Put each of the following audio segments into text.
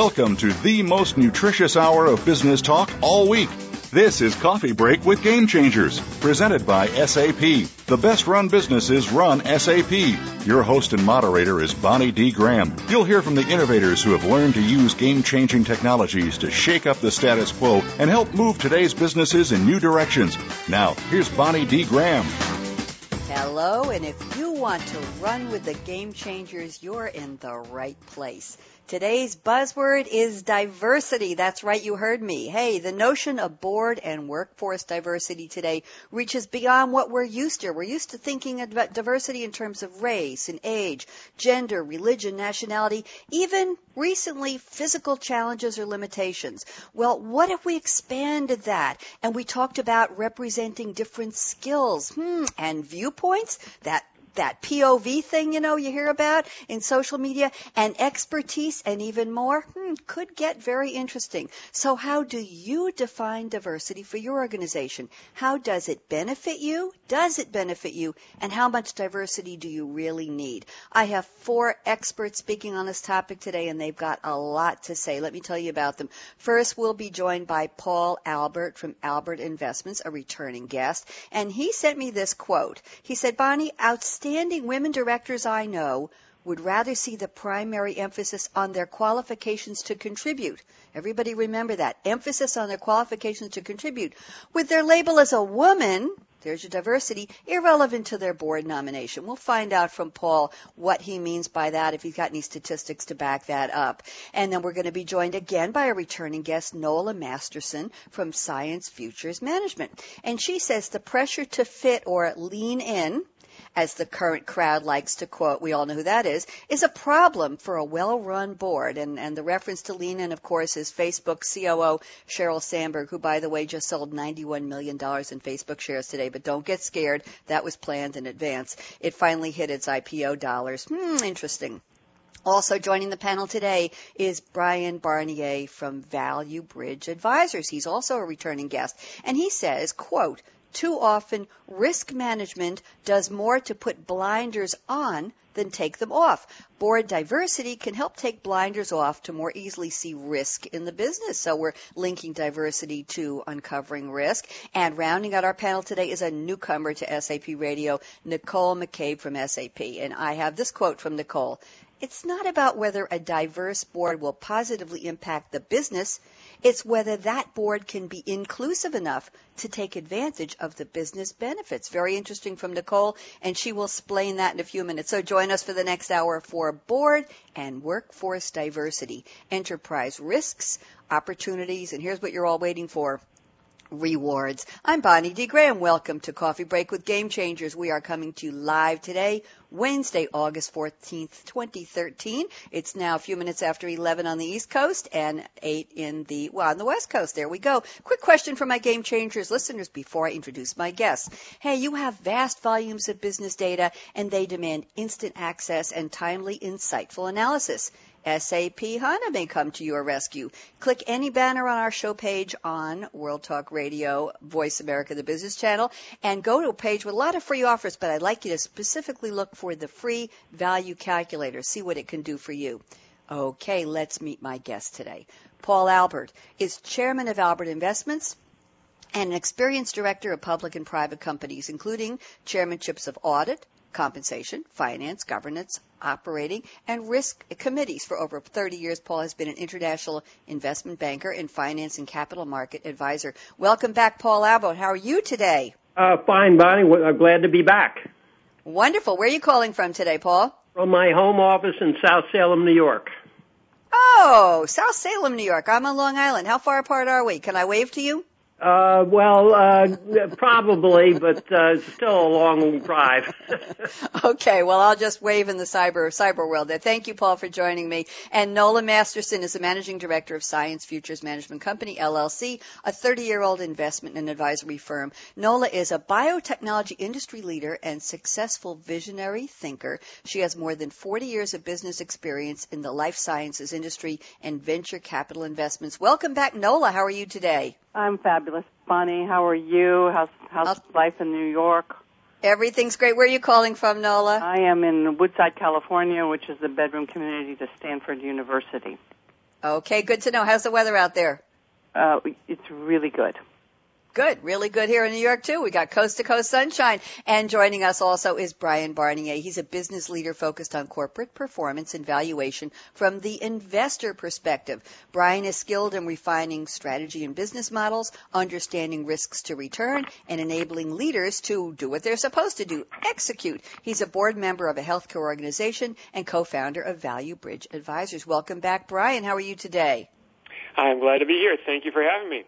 Welcome to the most nutritious hour of business talk all week. This is Coffee Break with Game Changers, presented by SAP. The best run businesses run SAP. Your host and moderator is Bonnie D. Graham. You'll hear from the innovators who have learned to use game changing technologies to shake up the status quo and help move today's businesses in new directions. Now, here's Bonnie D. Graham. Hello, and if you want to run with the game changers, you're in the right place. Today's buzzword is diversity. That's right, you heard me. Hey, the notion of board and workforce diversity today reaches beyond what we're used to. We're used to thinking about diversity in terms of race and age, gender, religion, nationality, even recently physical challenges or limitations. Well, what if we expanded that and we talked about representing different skills hmm, and viewpoints? That that POV thing, you know, you hear about in social media and expertise and even more hmm, could get very interesting. So how do you define diversity for your organization? How does it benefit you? Does it benefit you? And how much diversity do you really need? I have four experts speaking on this topic today and they've got a lot to say. Let me tell you about them. First, we'll be joined by Paul Albert from Albert Investments, a returning guest. And he sent me this quote. He said, Bonnie, outstanding outstanding women directors I know would rather see the primary emphasis on their qualifications to contribute. Everybody remember that. Emphasis on their qualifications to contribute. With their label as a woman, there's your diversity, irrelevant to their board nomination. We'll find out from Paul what he means by that, if he's got any statistics to back that up. And then we're going to be joined again by a returning guest, Nola Masterson from Science Futures Management. And she says the pressure to fit or lean in as the current crowd likes to quote, we all know who that is, is a problem for a well-run board. And, and the reference to lean in, of course, is Facebook COO Sheryl Sandberg, who, by the way, just sold $91 million in Facebook shares today. But don't get scared. That was planned in advance. It finally hit its IPO dollars. Hmm, interesting. Also joining the panel today is Brian Barnier from ValueBridge Advisors. He's also a returning guest. And he says, quote, too often, risk management does more to put blinders on than take them off. Board diversity can help take blinders off to more easily see risk in the business. So we're linking diversity to uncovering risk. And rounding out our panel today is a newcomer to SAP Radio, Nicole McCabe from SAP. And I have this quote from Nicole. It's not about whether a diverse board will positively impact the business. It's whether that board can be inclusive enough to take advantage of the business benefits. Very interesting from Nicole, and she will explain that in a few minutes. So join us for the next hour for board and workforce diversity, enterprise risks, opportunities, and here's what you're all waiting for rewards. I'm Bonnie D. Graham. Welcome to Coffee Break with Game Changers. We are coming to you live today, Wednesday, August 14th, 2013. It's now a few minutes after 11 on the East Coast and 8 in the, well, on the West Coast. There we go. Quick question for my Game Changers listeners before I introduce my guests. Hey, you have vast volumes of business data and they demand instant access and timely, insightful analysis. SAP HANA may come to your rescue. Click any banner on our show page on World Talk Radio, Voice America, the business channel, and go to a page with a lot of free offers, but I'd like you to specifically look for the free value calculator, see what it can do for you. Okay, let's meet my guest today. Paul Albert is chairman of Albert Investments and an experienced director of public and private companies, including chairmanships of audit, compensation, finance, governance, operating, and risk committees. For over 30 years, Paul has been an international investment banker and finance and capital market advisor. Welcome back, Paul Albert. How are you today? Uh, fine, Bonnie. I'm glad to be back. Wonderful. Where are you calling from today, Paul? From my home office in South Salem, New York. Oh, South Salem, New York. I'm on Long Island. How far apart are we? Can I wave to you? Uh, well, uh, probably, but uh, still a long drive. okay, well, I'll just wave in the cyber cyber world there. Thank you, Paul, for joining me. And Nola Masterson is the managing director of Science Futures Management Company LLC, a 30-year-old investment and advisory firm. Nola is a biotechnology industry leader and successful visionary thinker. She has more than 40 years of business experience in the life sciences industry and venture capital investments. Welcome back, Nola. How are you today? I'm fabulous, Bonnie. How are you? How's how's life in New York? Everything's great. Where are you calling from, Nola? I am in Woodside, California, which is the bedroom community to Stanford University. Okay, good to know. How's the weather out there? Uh, it's really good. Good, really good here in New York too. We got coast to coast sunshine. And joining us also is Brian Barnier. He's a business leader focused on corporate performance and valuation from the investor perspective. Brian is skilled in refining strategy and business models, understanding risks to return, and enabling leaders to do what they're supposed to do, execute. He's a board member of a healthcare organization and co-founder of ValueBridge Advisors. Welcome back, Brian. How are you today? I'm glad to be here. Thank you for having me.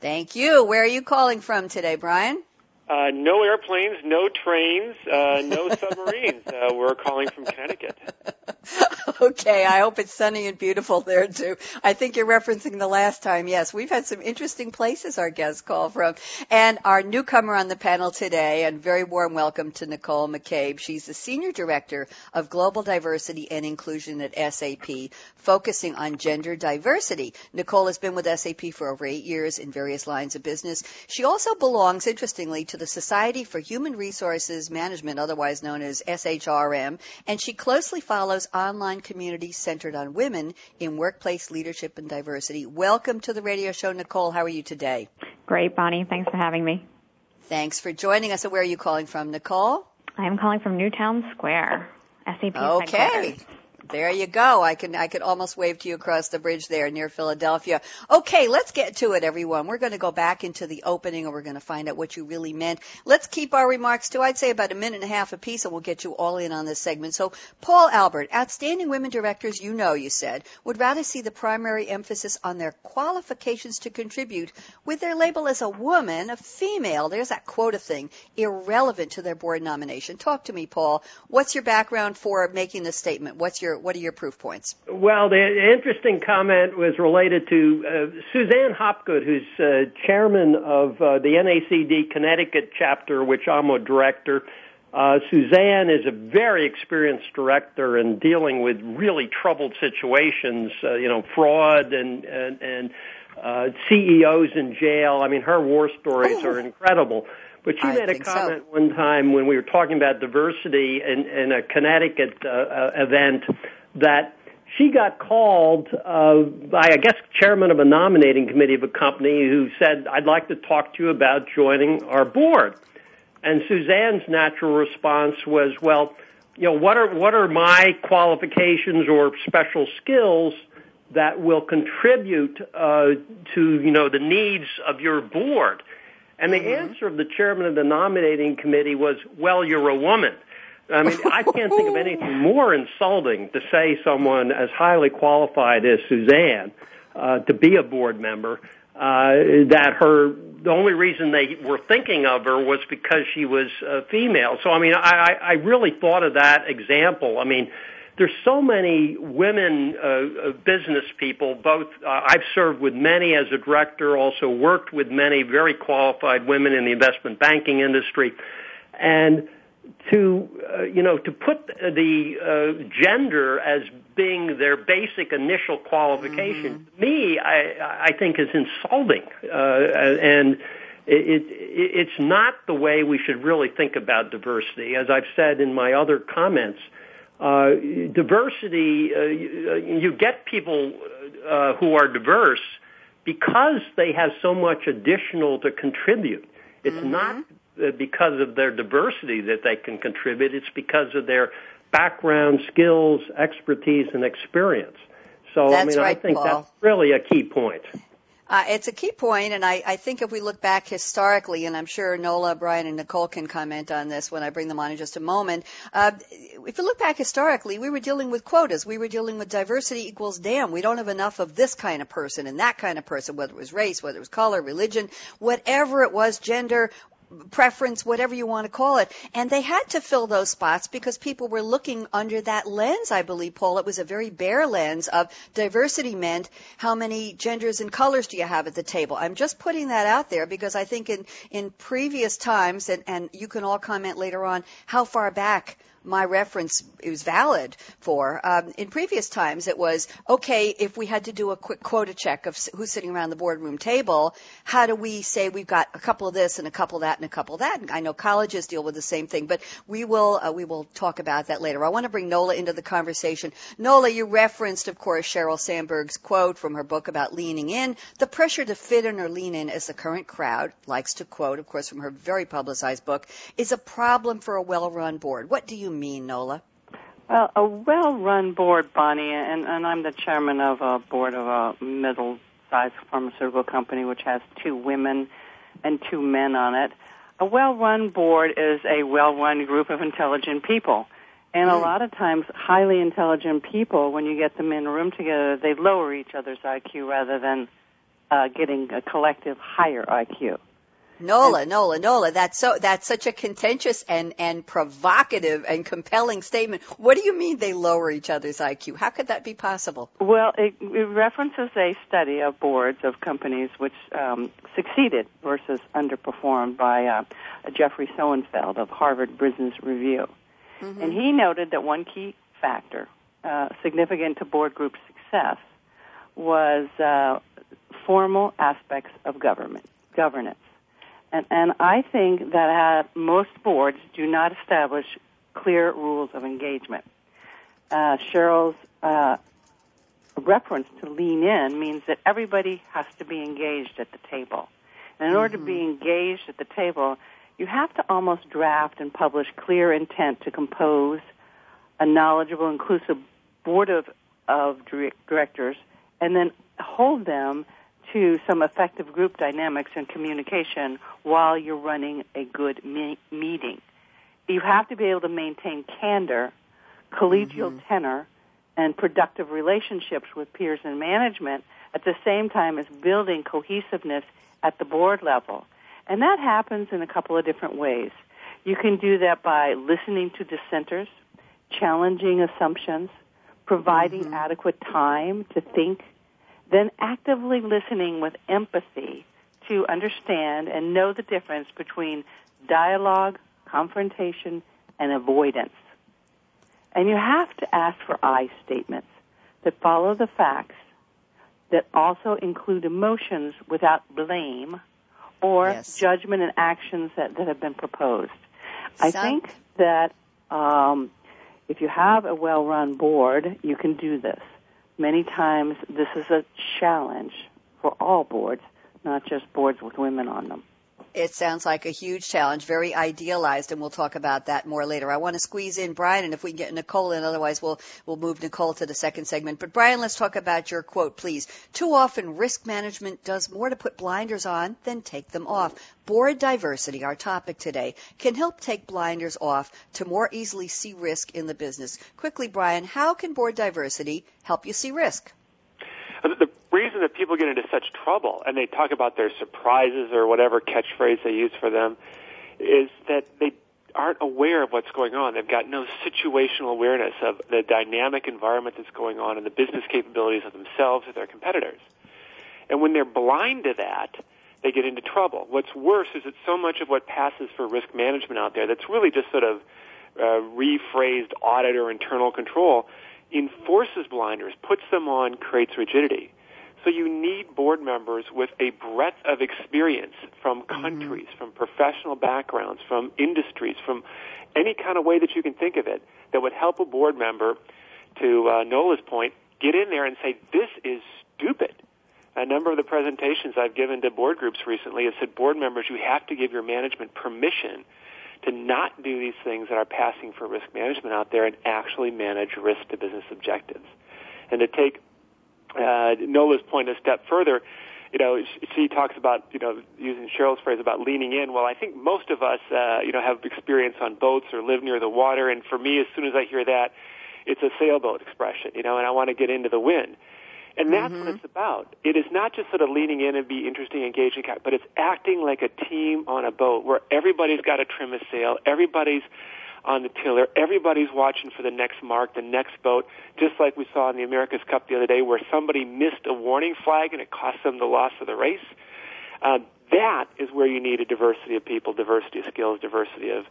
Thank you. Where are you calling from today, Brian? Uh, no airplanes, no trains, uh, no submarines. Uh, we're calling from Connecticut. okay, I hope it's sunny and beautiful there too. I think you're referencing the last time. Yes, we've had some interesting places our guests call from. And our newcomer on the panel today, and very warm welcome to Nicole McCabe. She's the Senior Director of Global Diversity and Inclusion at SAP, focusing on gender diversity. Nicole has been with SAP for over eight years in various lines of business. She also belongs, interestingly, to the Society for Human Resources Management, otherwise known as SHRM, and she closely follows online communities centered on women in workplace leadership and diversity. Welcome to the radio show, Nicole. How are you today? Great, Bonnie. Thanks for having me. Thanks for joining us. Where are you calling from, Nicole? I'm calling from Newtown Square, SAP Okay. There you go. I can I could almost wave to you across the bridge there near Philadelphia. Okay, let's get to it, everyone. We're going to go back into the opening, and we're going to find out what you really meant. Let's keep our remarks to I'd say about a minute and a half apiece, and we'll get you all in on this segment. So, Paul Albert, outstanding women directors, you know, you said, would rather see the primary emphasis on their qualifications to contribute, with their label as a woman, a female. There's that quota thing, irrelevant to their board nomination. Talk to me, Paul. What's your background for making this statement? What's your what are your proof points? Well, the interesting comment was related to uh, Suzanne Hopgood, who's uh, chairman of uh, the NACD Connecticut chapter, which I'm a director. Uh, Suzanne is a very experienced director in dealing with really troubled situations, uh, you know, fraud and and, and uh, CEOs in jail. I mean, her war stories oh. are incredible. But she I made a comment so. one time when we were talking about diversity in, in a Connecticut uh, uh, event that she got called uh, by, I guess, chairman of a nominating committee of a company who said, "I'd like to talk to you about joining our board." And Suzanne's natural response was, "Well, you know, what are what are my qualifications or special skills that will contribute uh, to you know the needs of your board?" And the mm-hmm. answer of the chairman of the nominating committee was, well, you're a woman. I mean, I can't think of anything more insulting to say someone as highly qualified as Suzanne uh, to be a board member. Uh, that her the only reason they were thinking of her was because she was uh, female. So I mean, I, I really thought of that example. I mean, there's so many women uh, uh, business people. Both uh, I've served with many as a director, also worked with many very qualified women in the investment banking industry, and to uh, you know to put the uh, gender as being their basic initial qualification mm-hmm. me I, I think is insulting uh, and it, it, it's not the way we should really think about diversity as I've said in my other comments uh, diversity, uh, you, uh, you get people uh, who are diverse because they have so much additional to contribute. It's mm-hmm. not uh, because of their diversity that they can contribute. It's because of their background, skills, expertise, and experience. So, that's I mean, right, I think Paul. that's really a key point. Uh, it's a key point, and I, I think if we look back historically, and I'm sure Nola, Brian, and Nicole can comment on this when I bring them on in just a moment. Uh, if you look back historically, we were dealing with quotas. We were dealing with diversity equals damn. We don't have enough of this kind of person and that kind of person, whether it was race, whether it was color, religion, whatever it was, gender preference, whatever you want to call it. And they had to fill those spots because people were looking under that lens, I believe, Paul. It was a very bare lens of diversity meant how many genders and colors do you have at the table. I'm just putting that out there because I think in, in previous times, and, and you can all comment later on how far back my reference is valid for. Um, in previous times, it was okay if we had to do a quick quota check of who's sitting around the boardroom table. How do we say we've got a couple of this and a couple of that and a couple of that? And I know colleges deal with the same thing, but we will uh, we will talk about that later. I want to bring Nola into the conversation. Nola, you referenced, of course, Sheryl Sandberg's quote from her book about leaning in. The pressure to fit in or lean in, as the current crowd likes to quote, of course, from her very publicized book, is a problem for a well-run board. What do you mean, Nola? Well, a well-run board, Bonnie, and, and I'm the chairman of a board of a middle-sized pharmaceutical company which has two women and two men on it. A well-run board is a well-run group of intelligent people. And a Mm. lot of times, highly intelligent people, when you get them in a room together, they lower each other's IQ rather than uh, getting a collective higher IQ. Nola, Nola, Nola. That's so. That's such a contentious and and provocative and compelling statement. What do you mean they lower each other's IQ? How could that be possible? Well, it, it references a study of boards of companies which um, succeeded versus underperformed by uh, Jeffrey Sonnenfeld of Harvard Business Review. And he noted that one key factor uh, significant to board group success was uh, formal aspects of government governance. And, and I think that uh, most boards do not establish clear rules of engagement. Uh, Sheryl's uh, reference to lean in means that everybody has to be engaged at the table. And in order to be engaged at the table, you have to almost draft and publish clear intent to compose a knowledgeable, inclusive board of, of directors and then hold them to some effective group dynamics and communication while you're running a good me- meeting. You have to be able to maintain candor, collegial mm-hmm. tenor, and productive relationships with peers and management at the same time as building cohesiveness at the board level. And that happens in a couple of different ways. You can do that by listening to dissenters, challenging assumptions, providing mm-hmm. adequate time to think, then actively listening with empathy to understand and know the difference between dialogue, confrontation, and avoidance. And you have to ask for I statements that follow the facts, that also include emotions without blame or Yes. judgment and actions that, that have been proposed. I think that um, if you have a well-run board, you can do this. Many times, this is a challenge for all boards, not just boards with women on them. It sounds like a huge challenge, very idealized, and we'll talk about that more later. I want to squeeze in Brian, and if we can get Nicole in, otherwise we'll we'll move Nicole to the second segment. But Brian, let's talk about your quote, please. Too often, risk management does more to put blinders on than take them off. Board diversity, our topic today, can help take blinders off to more easily see risk in the business. Quickly, Brian, how can board diversity help you see risk? The reason that people get into such trouble and they talk about their surprises or whatever catchphrase they use for them is that they aren't aware of what's going on. They've got no situational awareness of the dynamic environment that's going on and the business capabilities of themselves or their competitors. And when they're blind to that, they get into trouble. What's worse is that so much of what passes for risk management out there that's really just sort of uh, rephrased audit or internal control enforces blinders, puts them on, creates rigidity. So you need board members with a breadth of experience from countries, from professional backgrounds, from industries, from any kind of way that you can think of it that would help a board member, to uh, Nola's point, get in there and say, this is stupid. A number of the presentations I've given to board groups recently have said, board members, you have to give your management permission to not do these things that are passing for risk management out there and actually manage risk to business objectives. And to take uh, Nola's point a step further, you know, she talks about, you know, using Sheryl's phrase about leaning in. Well, I think most of us, uh, you know, have experience on boats or live near the water. And for me, as soon as I hear that, it's a sailboat expression, you know, and I want to get into the wind. And that's mm-hmm. what it's about. It is not just sort of leaning in and be interesting, engaging, but it's acting like a team on a boat where everybody's got to trim a sail, everybody's on the tiller. Everybody's watching for the next mark, the next boat, just like we saw in the America's Cup the other day where somebody missed a warning flag and it cost them the loss of the race. Uh, that is where you need a diversity of people, diversity of skills, diversity of,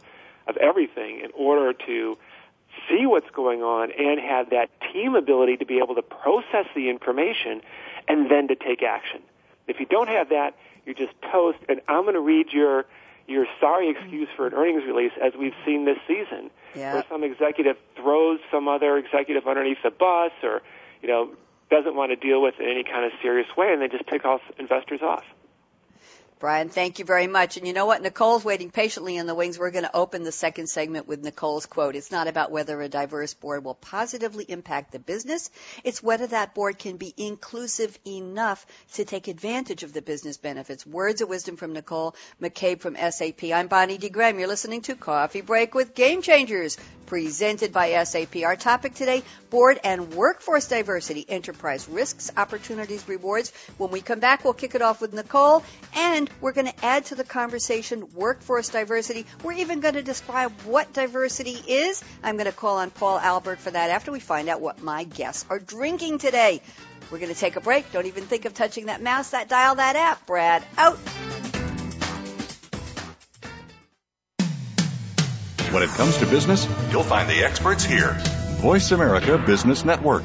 of everything in order to see what's going on and have that team ability to be able to process the information and then to take action. If you don't have that, you're just toast. And I'm going to read your your sorry excuse for an earnings release, as we've seen this season, yeah. where some executive throws some other executive underneath the bus, or you know doesn't want to deal with it in any kind of serious way, and they just pick off investors off. Brian, thank you very much. And you know what? Nicole's waiting patiently in the wings. We're going to open the second segment with Nicole's quote. It's not about whether a diverse board will positively impact the business. It's whether that board can be inclusive enough to take advantage of the business benefits. Words of wisdom from Nicole McCabe from SAP. I'm Bonnie D. Graham. You're listening to Coffee Break with Game Changers, presented by SAP. Our topic today, board and workforce diversity, enterprise risks, opportunities, rewards. When we come back, we'll kick it off with Nicole and and we're going to add to the conversation workforce diversity. We're even going to describe what diversity is. I'm going to call on Paul Albert for that after we find out what my guests are drinking today. We're going to take a break. Don't even think of touching that mouse, that dial, that app. Brad, out. When it comes to business, you'll find the experts here. Voice America Business Network.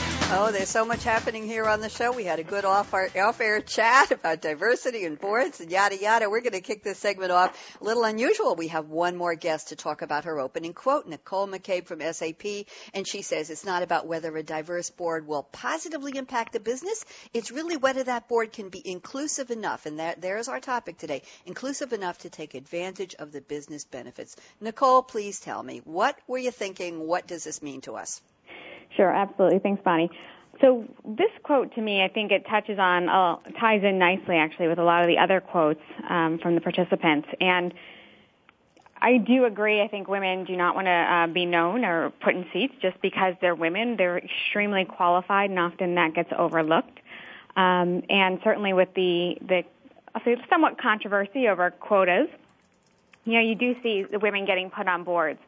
Oh, there's so much happening here on the show. We had a good off air chat about diversity and boards and yada yada. We're going to kick this segment off a little unusual. We have one more guest to talk about her opening quote, Nicole McCabe from SAP, and she says it's not about whether a diverse board will positively impact the business. It's really whether that board can be inclusive enough, and that, there's our topic today, inclusive enough to take advantage of the business benefits. Nicole, please tell me, what were you thinking? What does this mean to us? Sure, absolutely. Thanks, Bonnie. So this quote to me, I think it touches on, uh, ties in nicely actually with a lot of the other quotes um, from the participants. And I do agree. I think women do not want to uh, be known or put in seats just because they're women. They're extremely qualified, and often that gets overlooked. Um, and certainly with the the I'll say somewhat controversy over quotas, you know, you do see the women getting put on boards.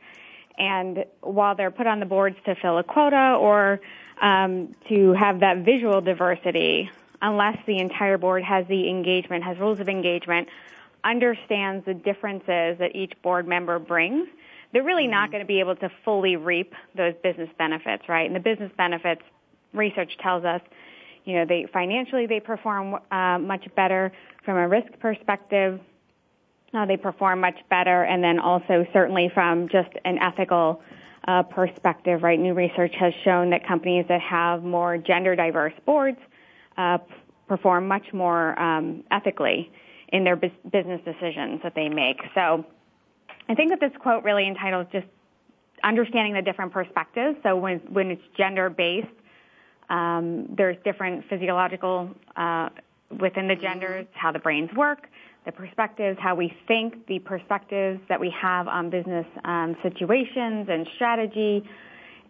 And while they're put on the boards to fill a quota or um, to have that visual diversity, unless the entire board has the engagement, has rules of engagement, understands the differences that each board member brings, they're really not going to be able to fully reap those business benefits, right? And the business benefits, research tells us, you know, they financially they perform uh, much better from a risk perspective they perform much better. And then also certainly from just an ethical uh, perspective, right? New research has shown that companies that have more gender diverse boards uh, perform much more um, ethically in their business decisions that they make. So I think that this quote really entitles just understanding the different perspectives. So when when it's gender based, Um, there's different physiological uh, within the genders, how the brains work, the perspectives, how we think, the perspectives that we have on business um, situations and strategy,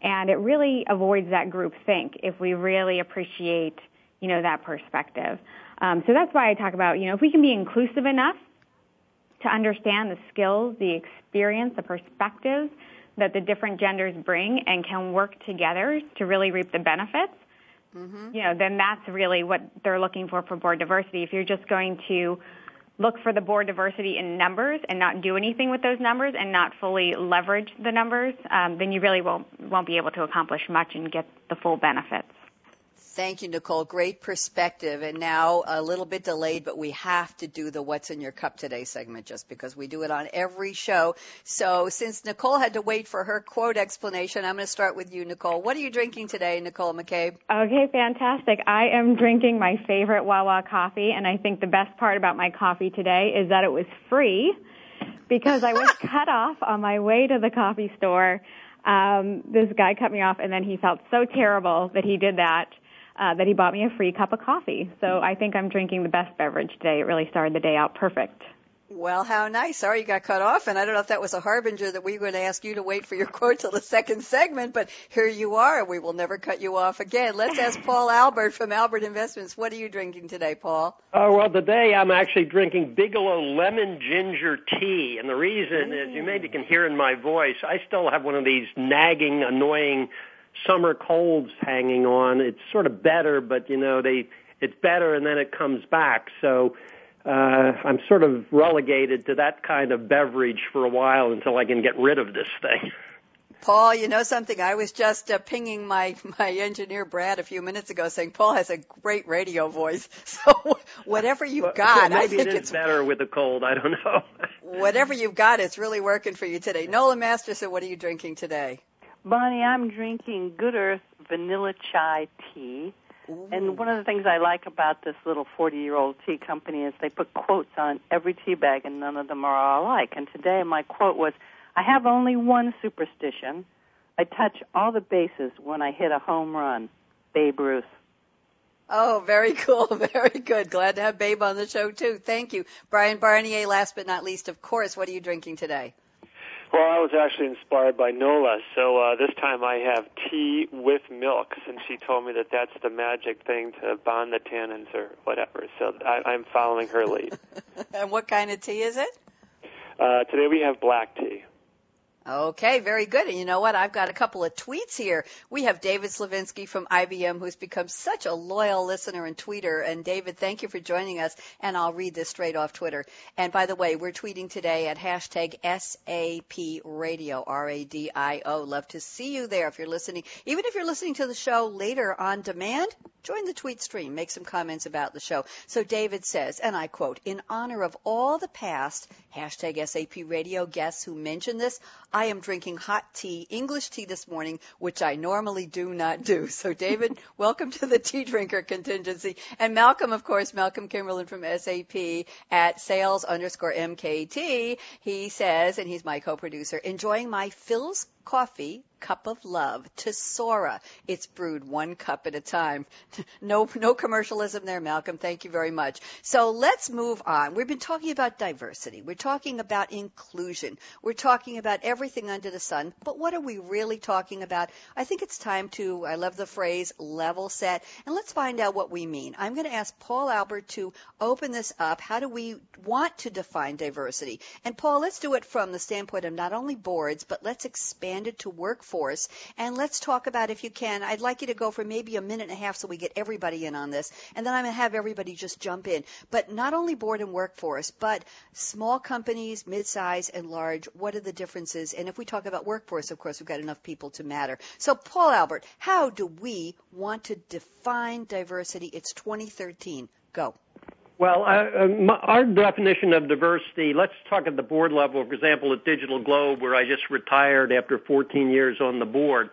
and it really avoids that group think if we really appreciate, you know, that perspective. Um, so that's why I talk about, you know, if we can be inclusive enough to understand the skills, the experience, the perspectives that the different genders bring and can work together to really reap the benefits, mm-hmm. you know, then that's really what they're looking for for board diversity. If you're just going to look for the board diversity in numbers and not do anything with those numbers and not fully leverage the numbers, um, then you really won't won't be able to accomplish much and get the full benefits. Thank you, Nicole. Great perspective. And now a little bit delayed, but we have to do the What's in Your Cup Today segment just because we do it on every show. So since Nicole had to wait for her quote explanation, I'm going to start with you, Nicole. What are you drinking today, Nicole McCabe? Okay, fantastic. I am drinking my favorite Wawa coffee, and I think the best part about my coffee today is that it was free because I was cut off on my way to the coffee store. Um, this guy cut me off, and then he felt so terrible that he did that uh, that he bought me a free cup of coffee. So I think I'm drinking the best beverage today. It really started the day out perfect. Well, how nice. Sorry you got cut off, and I don't know if that was a harbinger that we were going to ask you to wait for your quote till the second segment, but here you are. We will never cut you off again. Let's ask Paul Albert from Albert Investments. What are you drinking today, Paul? Oh, well, today I'm actually drinking Bigelow Lemon Ginger Tea, and the reason Ooh. is you maybe can hear in my voice, I still have one of these nagging, annoying summer colds hanging on. It's sort of better, but you know they it's better and then it comes back. So uh, I'm sort of relegated to that kind of beverage for a while until I can get rid of this thing. Paul, you know something? I was just uh, pinging my my engineer Brad a few minutes ago, saying Paul has a great radio voice. So whatever you've well, got, well, I think it it's better with a cold. I don't know. whatever you've got, it's really working for you today. Nola Masterson, what are you drinking today? Bonnie, I'm drinking Good Earth vanilla chai tea. Ooh. And one of the things I like about this little 40 year old tea company is they put quotes on every tea bag and none of them are all alike. And today my quote was, I have only one superstition. I touch all the bases when I hit a home run. Babe Ruth. Oh, very cool. Very good. Glad to have Babe on the show too. Thank you. Brian Barnier, last but not least, of course, what are you drinking today? Well, I was actually inspired by Nola, so uh, this time I have tea with milk, since she told me that that's the magic thing to bond the tannins or whatever. So I, I'm following her lead. and what kind of tea is it? Uh, today we have black tea. Okay, very good. And you know what? I've got a couple of tweets here. We have David Slavinsky from IBM who's become such a loyal listener and tweeter. And David, thank you for joining us. And I'll read this straight off Twitter. And by the way, we're tweeting today at hashtag SAP Radio, R-A-D-I-O. Love to see you there if you're listening. Even if you're listening to the show later on demand, join the tweet stream, make some comments about the show. So David says, and I quote, in honor of all the past hashtag SAP radio guests who mentioned this, I am drinking hot tea, English tea this morning, which I normally do not do. So David, welcome to the tea drinker contingency. And Malcolm, of course, Malcolm Kimberlin from SAP at sales underscore MKT. He says, and he's my co-producer, enjoying my Philz coffee cup of love Tesora. It's brewed one cup at a time. No, no commercialism there, Malcolm. Thank you very much. So let's move on. We've been talking about diversity. We're talking about inclusion. We're talking about everything under the sun. But what are we really talking about? I think it's time to, I love the phrase level set. And let's find out what we mean. I'm going to ask Paul Albert to open this up. How do we want to define diversity? And Paul, let's do it from the standpoint of not only boards, but let's expand it to workforce and let's talk about, if you can, I'd like you to go for maybe a minute and a half so we get everybody in on this. And then I'm going to have everybody just jump in. But not only board and workforce, but small companies, mid-size and large, what are the differences? And if we talk about workforce, of course, we've got enough people to matter. So Paul Albert, how do we want to define diversity? It's 2013. Go. Well, uh, my, our definition of diversity, let's talk at the board level. For example, at DigitalGlobe, where I just retired after 14 years on the board.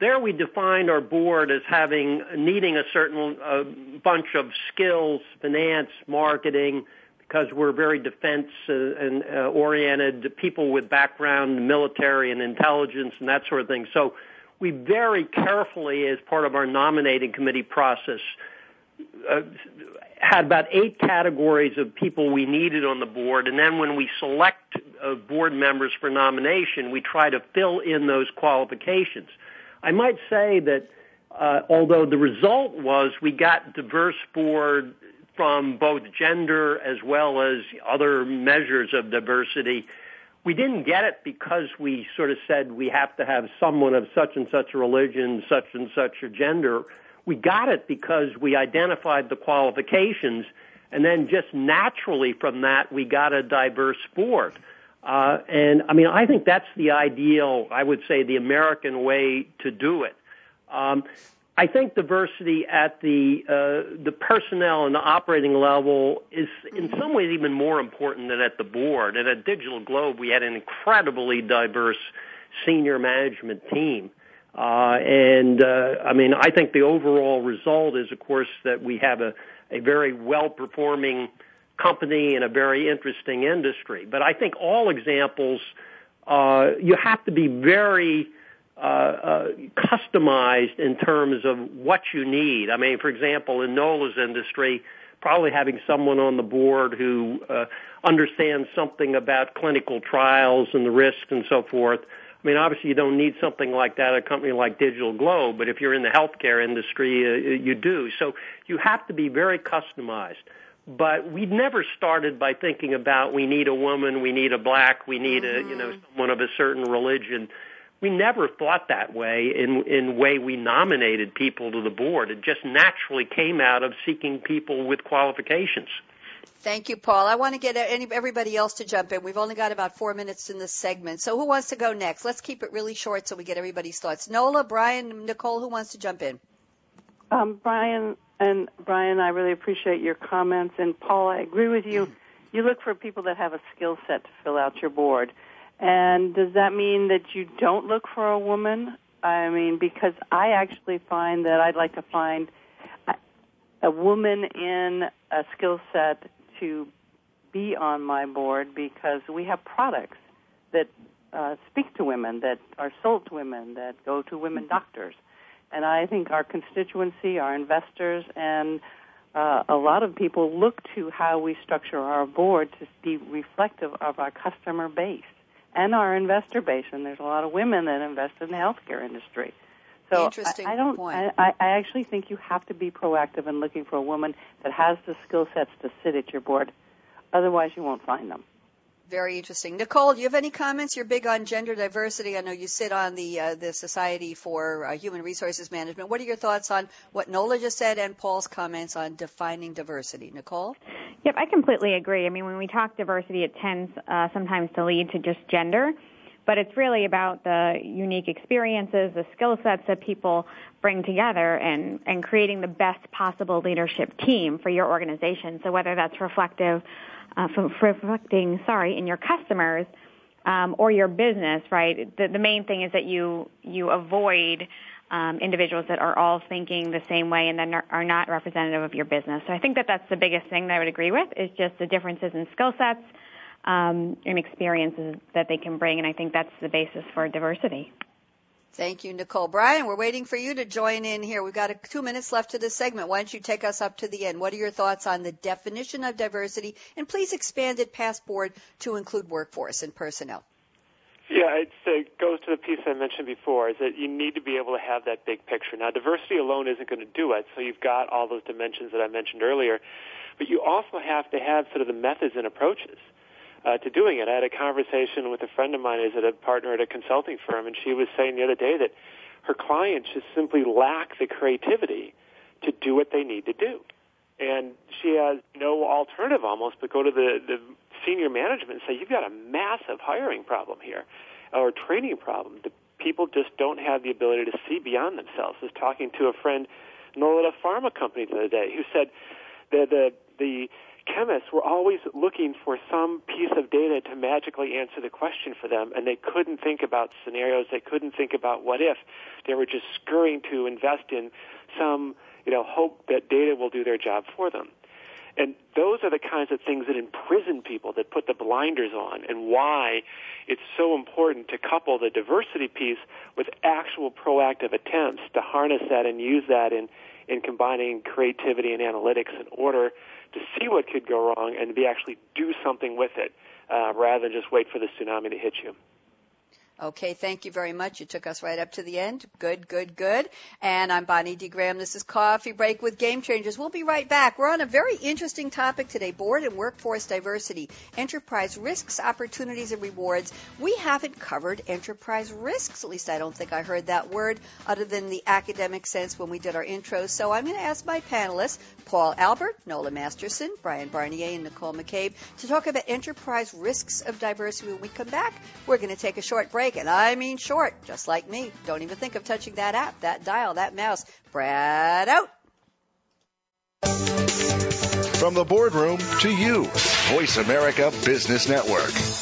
There we defined our board as having, needing a certain uh, bunch of skills, finance, marketing, because we're very defense uh, and uh, oriented people with background military and intelligence and that sort of thing. So we very carefully, as part of our nominating committee process, uh, had about eight categories of people we needed on the board, and then when we select uh, board members for nomination, we try to fill in those qualifications. I might say that uh, although the result was we got diverse board from both gender as well as other measures of diversity, we didn't get it because we sort of said we have to have someone of such and such a religion, such and such a gender. We got it because we identified the qualifications and then just naturally from that we got a diverse board. Uh, and I mean, I think that's the ideal, I would say the American way to do it. Um, I think diversity at the uh, the personnel and the operating level is in some ways even more important than at the board. And at DigitalGlobe, we had an incredibly diverse senior management team. Uh, and uh, I mean, I think the overall result is, of course, that we have a, a very well performing company in a very interesting industry. But I think all examples, uh, you have to be very uh, uh, customized in terms of what you need. I mean, for example, in Nola's industry, probably having someone on the board who uh, understands something about clinical trials and the risks and so forth. I mean, obviously, you don't need something like that at a company like DigitalGlobe, but if you're in the healthcare industry, uh, you do. So you have to be very customized. But we never started by thinking about we need a woman, we need a black, we need a you know mm-hmm. someone of a certain religion we never thought that way in in way we nominated people to the board. It just naturally came out of seeking people with qualifications. Thank you, Paul. I want to get everybody else to jump in. We've only got about four minutes in this segment. So who wants to go next? Let's keep it really short so we get everybody's thoughts. Nola, Brian, Nicole, who wants to jump in? Um, Brian and Brian, I really appreciate your comments. And Paul, I agree with you. You look for people that have a skill set to fill out your board. And does that mean that you don't look for a woman? I mean, because I actually find that I'd like to find a woman in a skill set to be on my board because we have products that uh, speak to women, that are sold to women, that go to women doctors. And I think our constituency, our investors, and uh, a lot of people look to how we structure our board to be reflective of our customer base and our investor base. And there's a lot of women that invest in the healthcare industry. So Interesting I, I don't. point. I, I actually think you have to be proactive in looking for a woman that has the skill sets to sit at your board. Otherwise, you won't find them. Very interesting. Nicole, do you have any comments? You're big on gender diversity. I know you sit on the uh, the Society for uh, Human Resources Management. What are your thoughts on what Nola just said and Paul's comments on defining diversity? Nicole? Yep, I completely agree. I mean, when we talk diversity, it tends uh, sometimes to lead to just gender, but it's really about the unique experiences, the skill sets that people bring together, and and creating the best possible leadership team for your organization. So whether that's reflective, uh, reflecting, sorry, in your customers. Um, or your business, right? The, the main thing is that you you avoid um, individuals that are all thinking the same way and then are, are not representative of your business. So I think that that's the biggest thing that I would agree with is just the differences in skill sets um, and experiences that they can bring, and I think that's the basis for diversity. Thank you, Nicole. Brian, we're waiting for you to join in here. We've got a, two minutes left to this segment. Why don't you take us up to the end? What are your thoughts on the definition of diversity? And please expand it past board to include workforce and personnel. Yeah, it goes to the piece I mentioned before, is that you need to be able to have that big picture. Now, diversity alone isn't going to do it, so you've got all those dimensions that I mentioned earlier, but you also have to have sort of the methods and approaches uh, to doing it. I had a conversation with a friend of mine who's a partner at a consulting firm, and she was saying the other day that her clients just simply lack the creativity to do what they need to do. And she has no alternative almost but go to the, the senior management and say, you've got a massive hiring problem here or training problem. The people just don't have the ability to see beyond themselves. I was talking to a friend, Nola, at a pharma company the other day, who said the, the, the chemists were always looking for some piece of data to magically answer the question for them, and they couldn't think about scenarios. They couldn't think about what if. They were just scurrying to invest in some, you know, hope that data will do their job for them. And those are the kinds of things that imprison people, that put the blinders on, and why it's so important to couple the diversity piece with actual proactive attempts to harness that and use that in, in combining creativity and analytics in order to see what could go wrong and to be actually do something with it uh, rather than just wait for the tsunami to hit you. Okay, thank you very much. You took us right up to the end. Good, good, good. And I'm Bonnie D. Graham. This is Coffee Break with Game Changers. We'll be right back. We're on a very interesting topic today board and workforce diversity, enterprise risks, opportunities, and rewards. We haven't covered enterprise risks. At least I don't think I heard that word other than the academic sense when we did our intro. So I'm going to ask my panelists, Paul Albert, Nola Masterson, Brian Barnier, and Nicole McCabe, to talk about enterprise risks of diversity. When we come back, we're going to take a short break and I mean short, just like me. Don't even think of touching that app, that dial, that mouse. Brad out. From the boardroom to you, Voice America Business Network.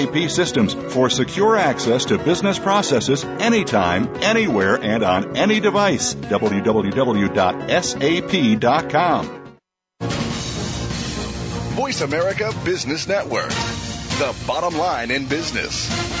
SAP systems for secure access to business processes anytime, anywhere, and on any device. www.sap.com. Voice America Business Network. The bottom line in business.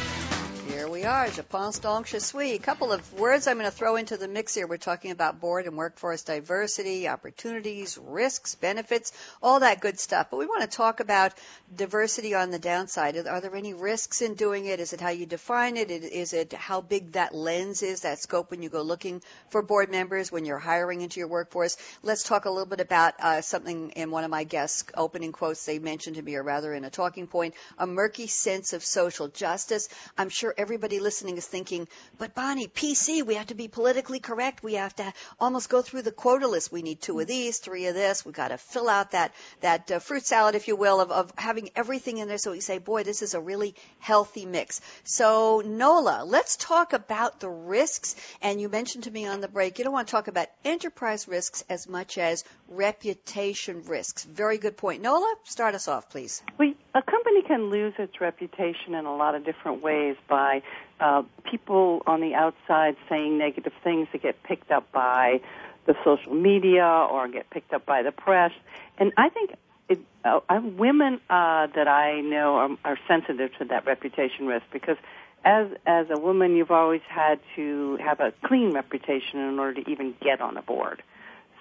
we are. Je pense donc. A couple of words I'm going to throw into the mix here. We're talking about board and workforce diversity, opportunities, risks, benefits, all that good stuff. But we want to talk about diversity on the downside. Are there any risks in doing it? Is it how you define it? Is it how big that lens is, that scope when you go looking for board members, when you're hiring into your workforce? Let's talk a little bit about uh, something in one of my guests' opening quotes they mentioned to me, or rather in a talking point, a murky sense of social justice. I'm sure everybody somebody listening is thinking, but Bonnie, PC, we have to be politically correct. We have to almost go through the quota list. We need two of these, three of this. We've got to fill out that, that uh, fruit salad, if you will, of, of having everything in there. So we say, boy, this is a really healthy mix. So Nola, let's talk about the risks. And you mentioned to me on the break, you don't want to talk about enterprise risks as much as reputation risks. Very good point. Nola, start us off, please. We, a company can lose its reputation in a lot of different ways by uh, people on the outside saying negative things that get picked up by the social media or get picked up by the press. And I think it, uh, women uh, that I know are, are sensitive to that reputation risk because as as a woman, you've always had to have a clean reputation in order to even get on a board.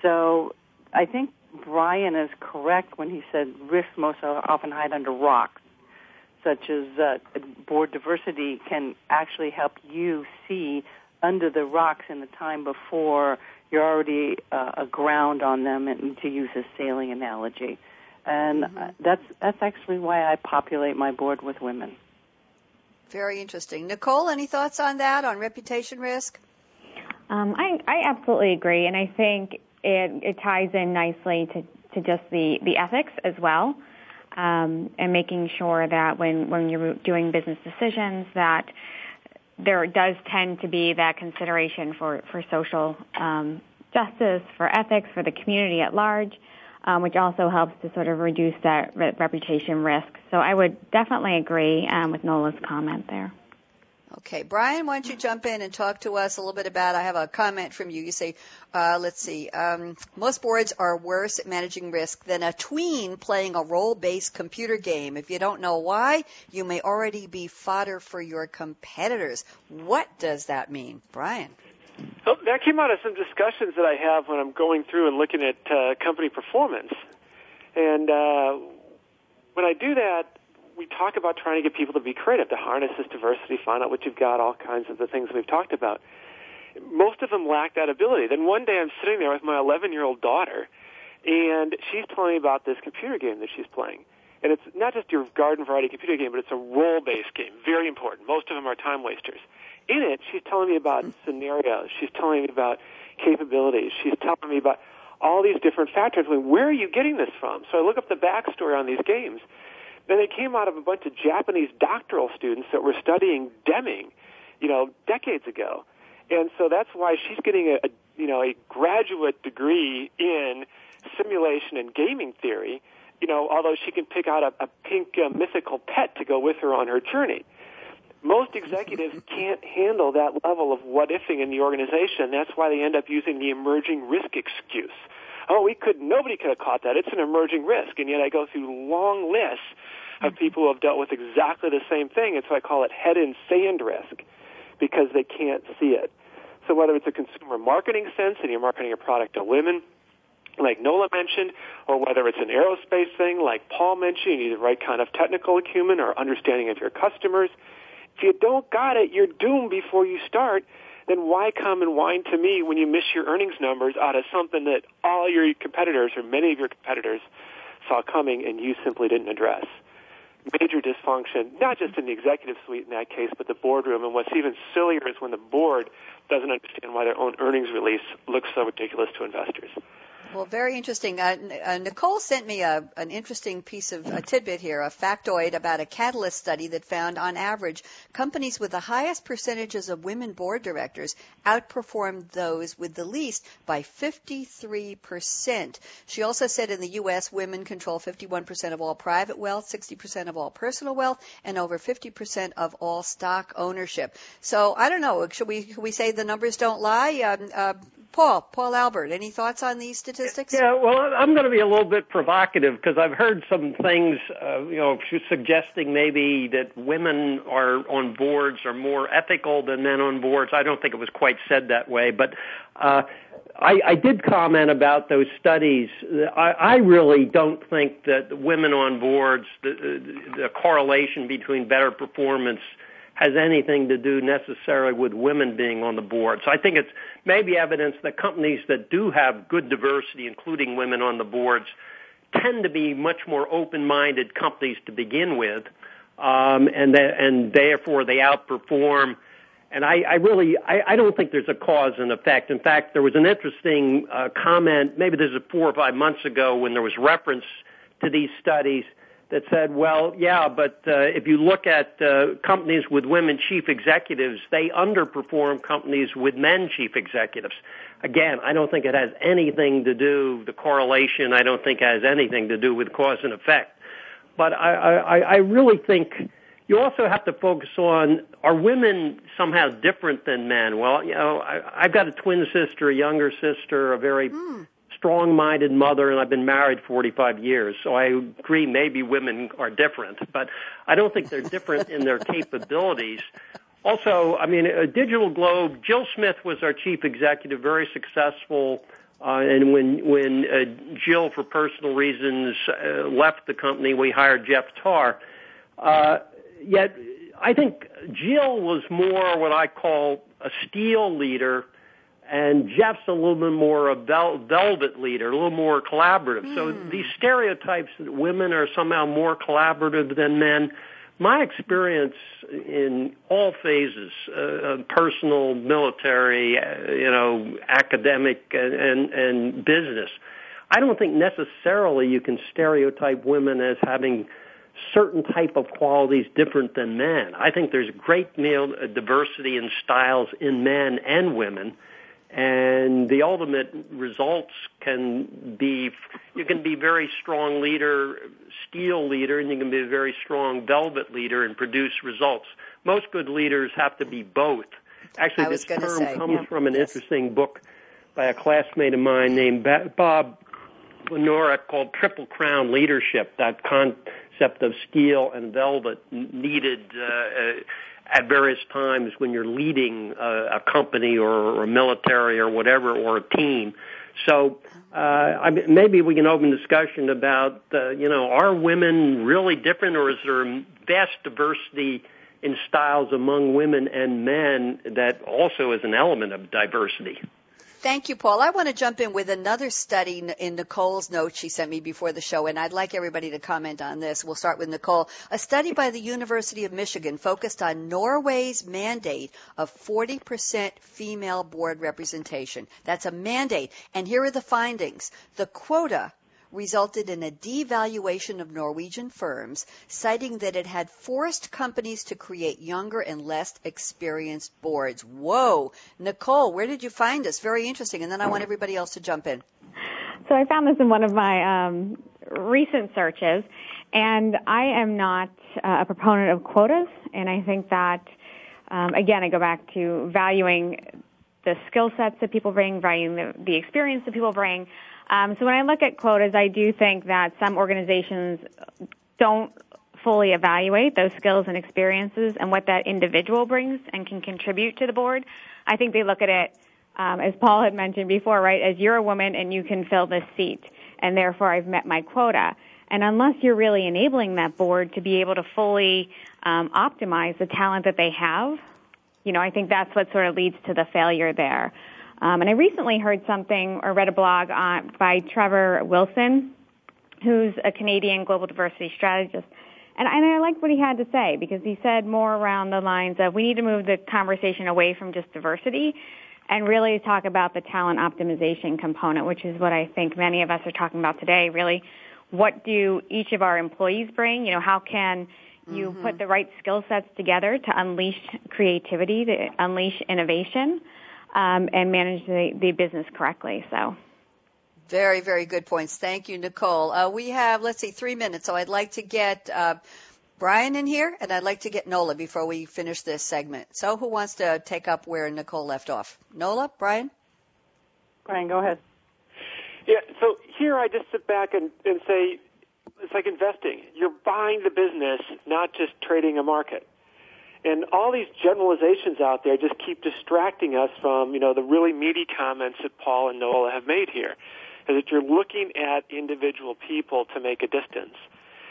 So I think Brian is correct when he said risks most often hide under rocks such as uh, board diversity can actually help you see under the rocks in the time before you're already uh, aground on them, and to use a sailing analogy. And mm-hmm. that's that's actually why I populate my board with women. Very interesting. Nicole, any thoughts on that on reputation risk? Um, I, I absolutely agree, and I think it, it ties in nicely to, to just the, the ethics as well um, and making sure that when, when you're doing business decisions that there does tend to be that consideration for, for social um, justice, for ethics, for the community at large, um, which also helps to sort of reduce that re- reputation risk. So I would definitely agree um, with Nola's comment there. Okay, Brian, why don't you jump in and talk to us a little bit about? I have a comment from you. You say, uh, let's see, um, most boards are worse at managing risk than a tween playing a role-based computer game. If you don't know why, you may already be fodder for your competitors. What does that mean, Brian? Well, that came out of some discussions that I have when I'm going through and looking at uh, company performance. And uh, when I do that, we talk about trying to get people to be creative, to harness this diversity, find out what you've got, all kinds of the things we've talked about. Most of them lack that ability. Then one day I'm sitting there with my 11 year old daughter, and she's telling me about this computer game that she's playing. And it's not just your garden variety computer game, but it's a role based game. Very important. Most of them are time wasters. In it, she's telling me about mm-hmm. scenarios. She's telling me about capabilities. She's telling me about all these different factors. I mean, where are you getting this from? So I look up the backstory on these games. Then they came out of a bunch of Japanese doctoral students that were studying Deming, you know, decades ago. And so that's why she's getting a, a you know, a graduate degree in simulation and gaming theory, you know, although she can pick out a, a pink uh, mythical pet to go with her on her journey. Most executives can't handle that level of what ifing in the organization. That's why they end up using the emerging risk excuse. Oh, we could, nobody could have caught that. It's an emerging risk. And yet I go through long lists of people who have dealt with exactly the same thing. And so I call it head in sand risk because they can't see it. So whether it's a consumer marketing sense and you're marketing a product to women, like Nola mentioned, or whether it's an aerospace thing like Paul mentioned, you need the right kind of technical acumen or understanding of your customers. If you don't got it, you're doomed before you start. Then why come and whine to me when you miss your earnings numbers out of something that all your competitors or many of your competitors saw coming and you simply didn't address? Major dysfunction, not just in the executive suite in that case, but the boardroom. And what's even sillier is when the board doesn't understand why their own earnings release looks so ridiculous to investors. Well, very interesting. Uh, uh, Nicole sent me a, an interesting piece of a tidbit here, a factoid about a Catalyst study that found, on average, companies with the highest percentages of women board directors outperformed those with the least by 53%. She also said in the U.S., women control 51% of all private wealth, 60% of all personal wealth, and over 50% of all stock ownership. So I don't know. Should we, should we say the numbers don't lie? Um, uh, Paul, Paul Albert, any thoughts on these statistics? Yeah, well, I'm going to be a little bit provocative because I've heard some things, uh, you know, suggesting maybe that women are on boards are more ethical than men on boards. I don't think it was quite said that way, but uh, I, I did comment about those studies. I, I really don't think that women on boards, the, the correlation between better performance has anything to do necessarily with women being on the board. So I think it's maybe evidence that companies that do have good diversity, including women on the boards, tend to be much more open-minded companies to begin with, um, and that, and therefore they outperform. And I, I really, I, I don't think there's a cause and effect. In fact, there was an interesting uh, comment, maybe this is four or five months ago, when there was reference to these studies that said, well, yeah, but uh, if you look at uh, companies with women chief executives, they underperform companies with men chief executives. Again, I don't think it has anything to do, the correlation, I don't think has anything to do with cause and effect. But I, I, I really think you also have to focus on are women somehow different than men? Well, you know, I, I've got a twin sister, a younger sister, a very mm strong-minded mother, and I've been married 45 years. So I agree, maybe women are different, but I don't think they're different in their capabilities. Also, I mean, a DigitalGlobe. Jill Smith was our chief executive, very successful. Uh, and when when uh, Jill, for personal reasons, uh, left the company, we hired Jeff Tarr. Uh, yet, I think Jill was more what I call a steel leader and Jeff's a little bit more a velvet leader, a little more collaborative. Mm. So hmm. these stereotypes that women are somehow more collaborative than men, my experience in all phases, uh, personal, military, uh, you know, academic, and, and, and business, I don't think necessarily you can stereotype women as having certain type of qualities different than men. I think there's great deal of diversity in styles in men and women and the ultimate results can be you can be very strong leader steel leader and you can be a very strong velvet leader and produce results most good leaders have to be both actually this term say, comes yeah. from an yes. interesting book by a classmate of mine named bob Vanourek called triple crown leadership that concept of steel and velvet needed uh, at various times when you're leading a, a company or, or a military or whatever or a team. So uh, I mean, maybe we can open discussion about uh, you know are women really different or is there vast diversity in styles among women and men that also is an element of diversity? Thank you, Paul. I want to jump in with another study in Nicole's note she sent me before the show, and I'd like everybody to comment on this. We'll start with Nicole. A study by the University of Michigan focused on Norway's mandate of 40% female board representation. That's a mandate. And here are the findings. The quota resulted in a devaluation of Norwegian firms, citing that it had forced companies to create younger and less experienced boards. Whoa. Nicole, where did you find this? Very interesting. And then I want everybody else to jump in. So I found this in one of my um, recent searches, and I am not uh, a proponent of quotas, and I think that, um, again, I go back to valuing the skill sets that people bring, valuing the, the experience that people bring. Um, so when I look at quotas, I do think that some organizations don't fully evaluate those skills and experiences and what that individual brings and can contribute to the board. I think they look at it, um, as Paul had mentioned before, right, as you're a woman and you can fill this seat, and therefore I've met my quota. And unless you're really enabling that board to be able to fully um, optimize the talent that they have, you know, I think that's what sort of leads to the failure there. Um, and I recently heard something or read a blog on, by Trevor Wilson, who's a Canadian global diversity strategist. And, and I liked what he had to say because he said more around the lines of we need to move the conversation away from just diversity and really talk about the talent optimization component, which is what I think many of us are talking about today. Really, what do each of our employees bring? You know, how can you mm-hmm. put the right skill sets together to unleash creativity, to unleash innovation? Um, and manage the, the business correctly. So. Very, very good points. Thank you, Nicole. Uh, we have, let's see, three minutes. So I'd like to get uh, Brian in here, and I'd like to get Nola before we finish this segment. So who wants to take up where Nicole left off? Nola, Brian? Brian, go ahead. Yeah, so here I just sit back and, and say, it's like investing. You're buying the business, not just trading a market. And all these generalizations out there just keep distracting us from, you know, the really meaty comments that Paul and Nola have made here. Is that you're looking at individual people to make a distance,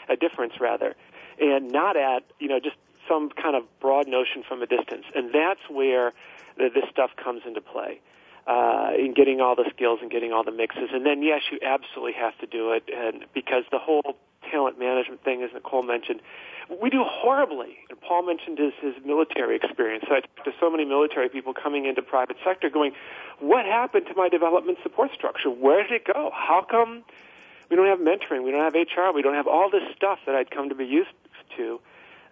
a difference rather, and not at, you know, just some kind of broad notion from a distance. And that's where the, this stuff comes into play. Uh, in getting all the skills and getting all the mixes. And then, yes, you absolutely have to do it, and because the whole talent management thing, as Nicole mentioned, we do horribly. And Paul mentioned his, his military experience. So I talked to so many military people coming into private sector going, what happened to my development support structure? Where did it go? How come we don't have mentoring? We don't have HR. We don't have all this stuff that I'd come to be used to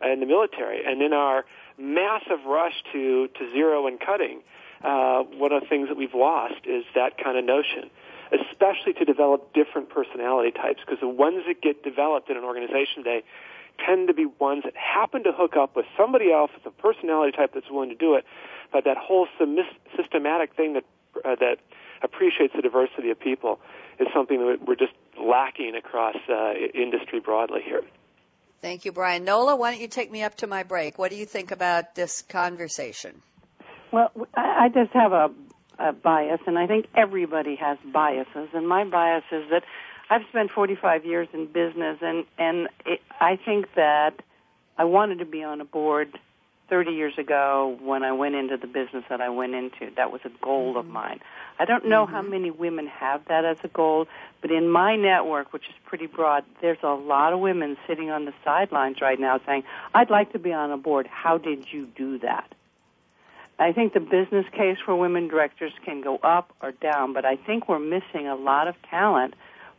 in the military. And in our massive rush to, to zero and cutting, uh, one of the things that we've lost is that kind of notion especially to develop different personality types because the ones that get developed in an organization today tend to be ones that happen to hook up with somebody else with a personality type that's willing to do it. But that whole systematic thing that uh, that appreciates the diversity of people is something that we're just lacking across uh, industry broadly here. Thank you, Brian. Nola, why don't you take me up to my break? What do you think about this conversation? Well, I just have a, a bias, and I think everybody has biases. And my bias is that I've spent 45 years in business, and and it, I think that I wanted to be on a board 30 years ago when I went into the business that I went into. That was a goal mm-hmm. of mine. I don't know mm-hmm. how many women have that as a goal, but in my network, which is pretty broad, there's a lot of women sitting on the sidelines right now saying, "I'd like to be on a board. How did you do that?" I think the business case for women directors can go up or down, but I think we're missing a lot of talent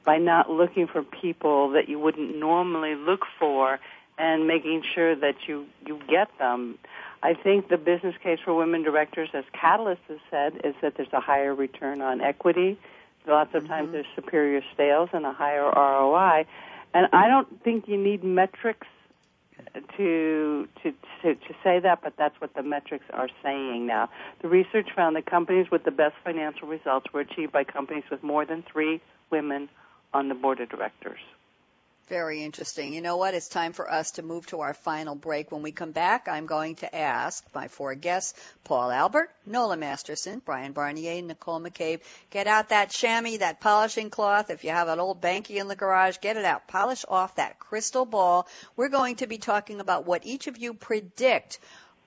by not looking for people that you wouldn't normally look for and making sure that you, you get them. I think the business case for women directors, as Catalyst has said, is that there's a higher return on equity. Lots of mm-hmm. times there's superior sales and a higher ROI. And I don't think you need metrics to, to to to say that, but that's what the metrics are saying now. The research found that companies with the best financial results were achieved by companies with more than three women on the board of directors. Very interesting. You know what? It's time for us to move to our final break. When we come back, I'm going to ask my four guests, Paul Albert, Nola Masterson, Brian Barnier, Nicole McCabe, get out that chamois, that polishing cloth. If you have an old banky in the garage, get it out. Polish off that crystal ball. We're going to be talking about what each of you predict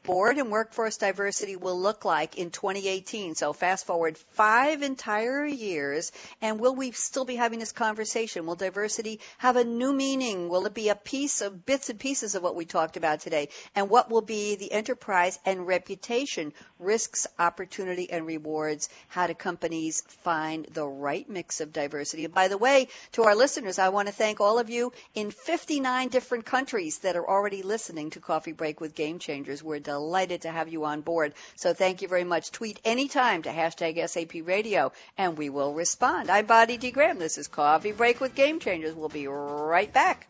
board and workforce diversity will look like in 2018. So fast forward five entire years, and will we still be having this conversation? Will diversity have a new meaning? Will it be a piece of bits and pieces of what we talked about today? And what will be the enterprise and reputation, risks, opportunity, and rewards? How do companies find the right mix of diversity? And by the way, to our listeners, I want to thank all of you in 59 different countries that are already listening to Coffee Break with Game Changers. We're delighted to have you on board. So thank you very much. Tweet anytime to hashtag SAP Radio and we will respond. I'm Bonnie D. Graham. This is Coffee Break with Game Changers. We'll be right back.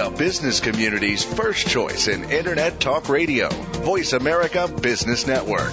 The business community's first choice in Internet Talk Radio. Voice America Business Network.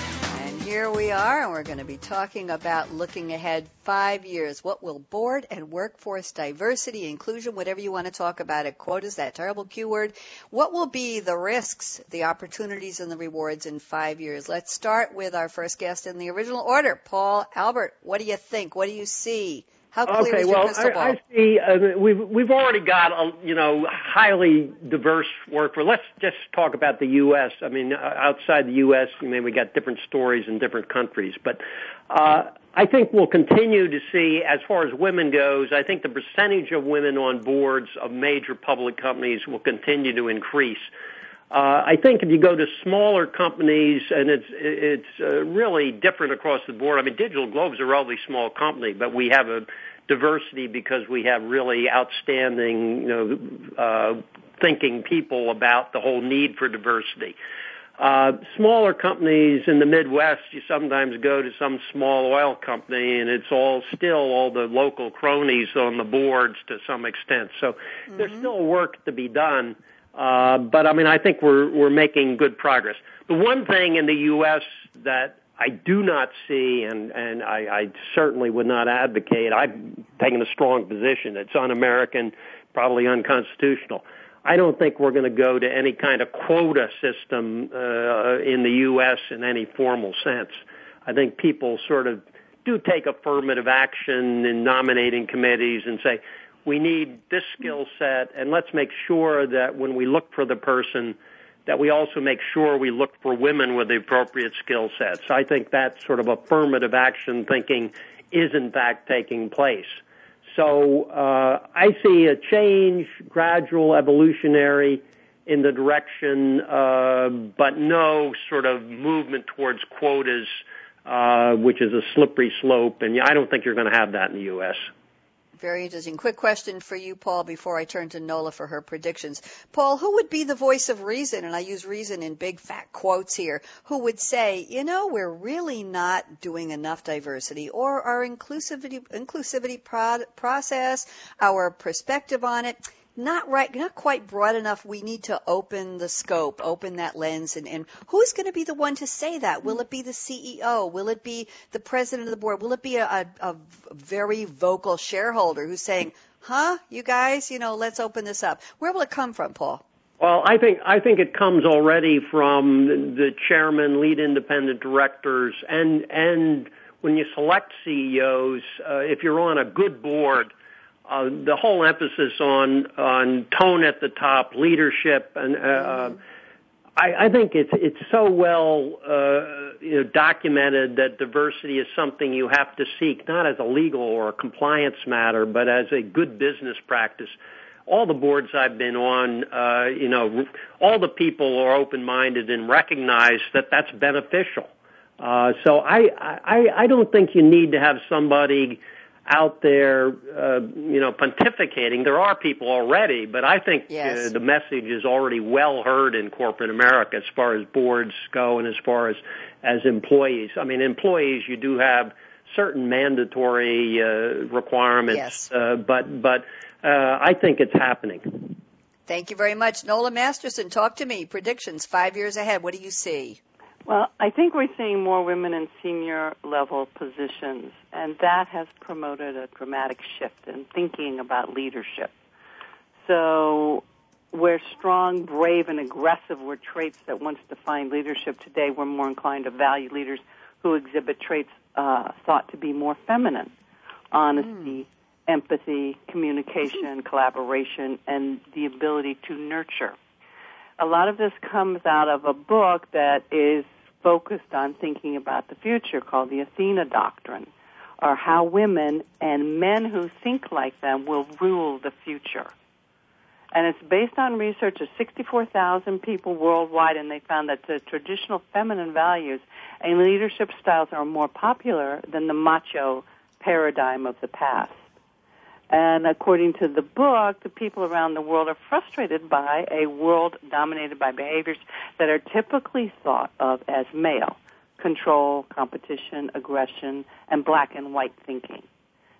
here we are, and we're going to be talking about looking ahead five years. What will board and workforce diversity, inclusion, whatever you want to talk about it, quotas, that terrible Q word, what will be the risks, the opportunities, and the rewards in five years? Let's start with our first guest in the original order, Paul Albert. What do you think? What do you see? How clear okay, is your well, crystal ball? I, I see. Uh, we've we've already got a you know highly diverse workforce. Let's just talk about the U.S. I mean, uh, outside the U.S., I mean, we got different stories in different countries, but uh, I think we'll continue to see, as far as women goes, I think the percentage of women on boards of major public companies will continue to increase. Uh, I think if you go to smaller companies, and it's it's uh, really different across the board. I mean, DigitalGlobe's a relatively small company, but we have a diversity because we have really outstanding, you know, uh, thinking people about the whole need for diversity. Uh, smaller companies in the Midwest, you sometimes go to some small oil company and it's all still all the local cronies on the boards to some extent. So mm-hmm. there's still work to be done. Uh, but I mean, I think we're we're making good progress. The one thing in the U.S. that I do not see, and and I, I certainly would not advocate. I've taken a strong position. It's un-American, probably unconstitutional. I don't think we're going to go to any kind of quota system uh, in the U.S. in any formal sense. I think people sort of do take affirmative action in nominating committees and say, we need this skill set, and let's make sure that when we look for the person, that we also make sure we look for women with the appropriate skill sets. I think that sort of affirmative action thinking is in fact taking place. So uh, I see a change, gradual, evolutionary, in the direction, uh, but no sort of movement towards quotas, uh, which is a slippery slope, and I don't think you're going to have that in the U.S. Very interesting. Quick question for you, Paul, before I turn to Nola for her predictions. Paul, who would be the voice of reason, and I use reason in big fat quotes here, who would say, you know, we're really not doing enough diversity, or our inclusivity, inclusivity pro- process, our perspective on it, not right, not quite broad enough. We need to open the scope, open that lens, and, and who's going to be the one to say that? Will it be the CEO? Will it be the president of the board? Will it be a, a, a very vocal shareholder who's saying, "Huh, you guys, you know, let's open this up"? Where will it come from, Paul? Well, I think I think it comes already from the chairman, lead independent directors, and and when you select CEOs, uh, if you're on a good board, uh, the whole emphasis on on tone at the top, leadership, and uh. I, I think it's it's so well uh, you know, documented that diversity is something you have to seek, not as a legal or a compliance matter, but as a good business practice. All the boards I've been on, uh, you know, all the people are open-minded and recognize that that's beneficial. Uh, so I, I I don't think you need to have somebody out there, uh, you know, pontificating. There are people already, but I think yes. uh, the message is already well heard in corporate America as far as boards go and as far as as employees. I mean, employees, you do have certain mandatory uh, requirements, yes. uh, but but uh, I think it's happening. Thank you very much, Nola Masterson. Talk to me. Predictions five years ahead. What do you see? Well, I think we're seeing more women in senior level positions, and that has promoted a dramatic shift in thinking about leadership. So, where strong, brave, and aggressive were traits that once defined leadership, today we're more inclined to value leaders who exhibit traits uh, thought to be more feminine honesty, mm. empathy, communication, collaboration, and the ability to nurture a lot of this comes out of a book that is focused on thinking about the future called the Athena Doctrine, or how women and men who think like them will rule the future. And it's based on research of 64,000 people worldwide, and they found that the traditional feminine values and leadership styles are more popular than the macho paradigm of the past. And according to the book, the people around the world are frustrated by a world dominated by behaviors that are typically thought of as male control, competition, aggression, and black and white thinking.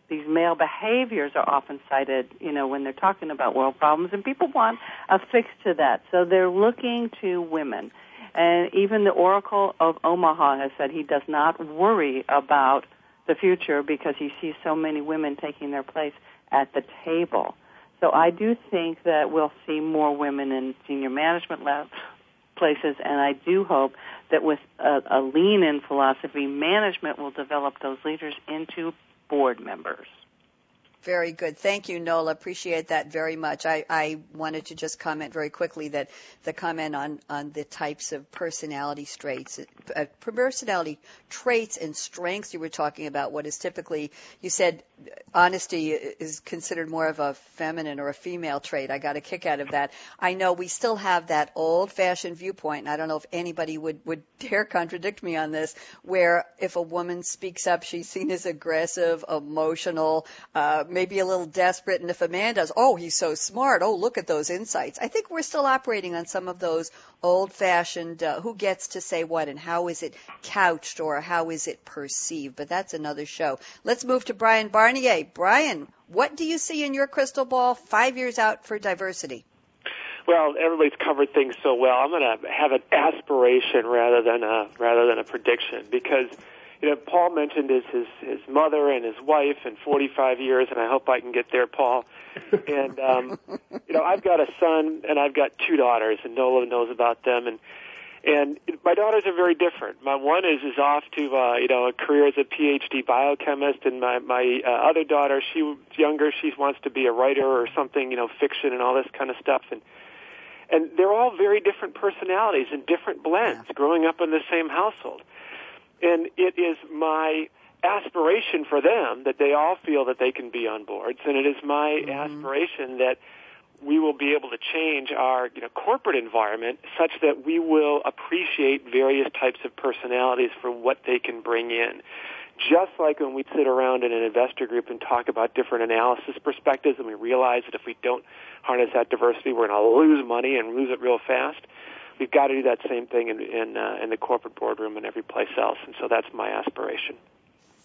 These male behaviors are often cited, you know, when they're talking about world problems, and people want a fix to that. So they're looking to women. And even the Oracle of Omaha has said he does not worry about the future because he sees so many women taking their place at the table. So I do think that we'll see more women in senior management places, and I do hope that with a, a lean-in philosophy, management will develop those leaders into board members. Very good. Thank you, Nola. Appreciate that very much. I, I wanted to just comment very quickly that the comment on, on the types of personality traits, uh, personality traits and strengths you were talking about, what is typically, you said honesty is considered more of a feminine or a female trait. I got a kick out of that. I know we still have that old fashioned viewpoint, and I don't know if anybody would, would dare contradict me on this, where if a woman speaks up, she's seen as aggressive, emotional, uh, maybe a little desperate. And if a man does, oh, he's so smart. Oh, look at those insights. I think we're still operating on some of those old fashioned, uh, who gets to say what and how is it couched or how is it perceived. But that's another show. Let's move to Brian Barnier. Brian, what do you see in your crystal ball five years out for diversity? Well, everybody's covered things so well. I'm going to have an aspiration rather than a rather than a prediction because you know, Paul mentioned his his his mother and his wife and 45 years, and I hope I can get there, Paul. And um, you know, I've got a son and I've got two daughters, and Nola knows about them. And and my daughters are very different. My one is is off to uh, you know a career as a PhD biochemist, and my my uh, other daughter, she's younger, she wants to be a writer or something, you know, fiction and all this kind of stuff. And and they're all very different personalities and different blends, yeah. growing up in the same household. And it is my aspiration for them that they all feel that they can be on boards, and it is my mm-hmm. aspiration that we will be able to change our you know, corporate environment such that we will appreciate various types of personalities for what they can bring in. Just like when we sit around in an investor group and talk about different analysis perspectives and we realize that if we don't harness that diversity, we're going to lose money and lose it real fast we've got to do that same thing in in, uh, in the corporate boardroom and every place else. And so that's my aspiration.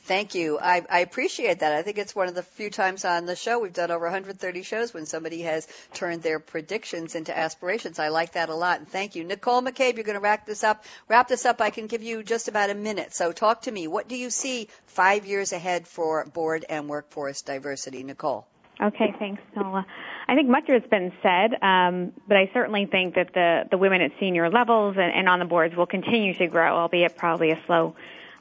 Thank you. I, I, appreciate that. I think it's one of the few times on the show we've done over 130 shows when somebody has turned their predictions into aspirations. I like that a lot. And thank you. Nicole McCabe, you're going to wrap this up. Wrap this up. I can give you just about a minute. So talk to me. What do you see five years ahead for board and workforce diversity? Nicole. Okay, thanks, Nola. I think much of it's been said, um, but I certainly think that the, the women at senior levels and, and on the boards will continue to grow, albeit probably a slow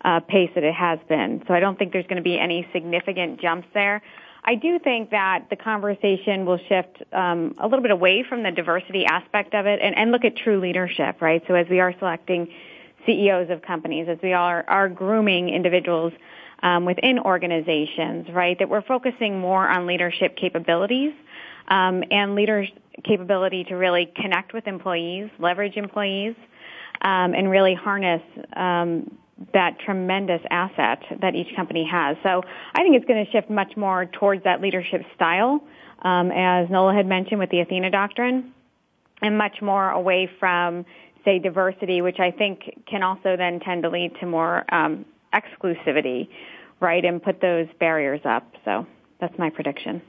uh, pace that it has been. So I don't think there's going to be any significant jumps there. I do think that the conversation will shift um, a little bit away from the diversity aspect of it and, and look at true leadership, right? So as we are selecting CEOs of companies, as we are, are grooming individuals um, within organizations, right, that we're focusing more on leadership capabilities um, and leaders' capability to really connect with employees, leverage employees, um, and really harness um, that tremendous asset that each company has. So I think it's going to shift much more towards that leadership style, um, as Nola had mentioned with the Athena Doctrine, and much more away from, say, diversity, which I think can also then tend to lead to more um, exclusivity, right, and put those barriers up. So that's my prediction.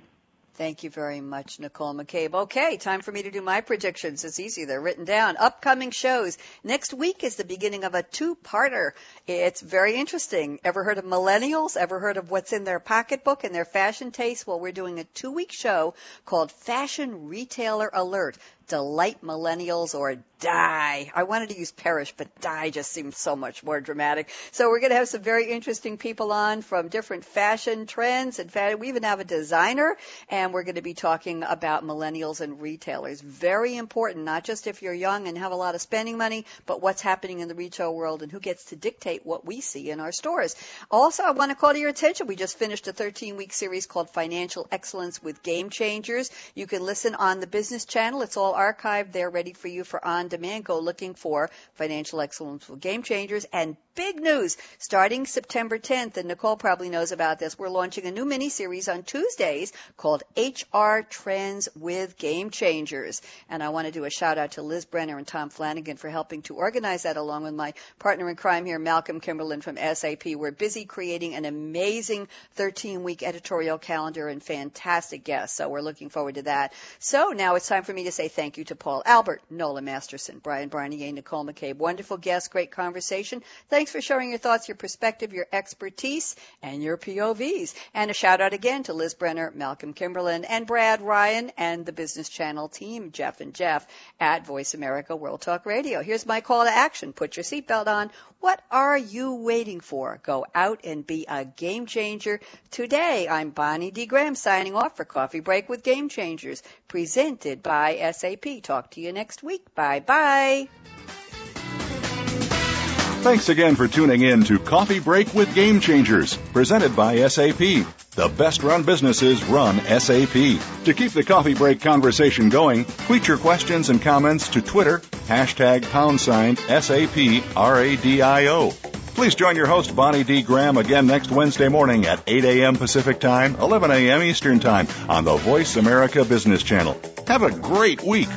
Thank you very much, Nicole McCabe. Okay, time for me to do my predictions. It's easy. They're written down. Upcoming shows. Next week is the beginning of a two-parter. It's very interesting. Ever heard of millennials? Ever heard of what's in their pocketbook and their fashion taste? Well, we're doing a two-week show called Fashion Retailer Alert delight millennials or die. I wanted to use perish, but die just seems so much more dramatic. So we're going to have some very interesting people on from different fashion trends. In fact, we even have a designer and we're going to be talking about millennials and retailers. Very important, not just if you're young and have a lot of spending money, but what's happening in the retail world and who gets to dictate what we see in our stores. Also, I want to call to your attention. We just finished a 13 week series called Financial Excellence with Game Changers. You can listen on the business channel. It's all archived there ready for you for on demand. Go looking for Financial Excellence with Game Changers. And big news starting September 10th, and Nicole probably knows about this, we're launching a new mini series on Tuesdays called HR Trends with Game Changers. And I want to do a shout out to Liz Brenner and Tom Flanagan for helping to organize that along with my partner in crime here, Malcolm Kimberlin from SAP. We're busy creating an amazing 13 week editorial calendar and fantastic guests. So we're looking forward to that. So now it's time for me to say thank Thank you to Paul Albert, Nola Masterson, Brian Barnier, Nicole McCabe. Wonderful guest, great conversation. Thanks for sharing your thoughts, your perspective, your expertise, and your POVs. And a shout out again to Liz Brenner, Malcolm Kimberlin, and Brad Ryan, and the Business Channel team, Jeff and Jeff, at Voice America World Talk Radio. Here's my call to action. Put your seatbelt on. What are you waiting for? Go out and be a game changer today. I'm Bonnie D. Graham signing off for Coffee Break with Game Changers, presented by SAP. Talk to you next week. Bye bye. Thanks again for tuning in to Coffee Break with Game Changers, presented by SAP. The best run businesses run SAP. To keep the coffee break conversation going, tweet your questions and comments to Twitter, hashtag pound sign SAP RADIO. Please join your host, Bonnie D. Graham, again next Wednesday morning at 8 a.m. Pacific Time, 11 a.m. Eastern Time on the Voice America Business Channel. Have a great week.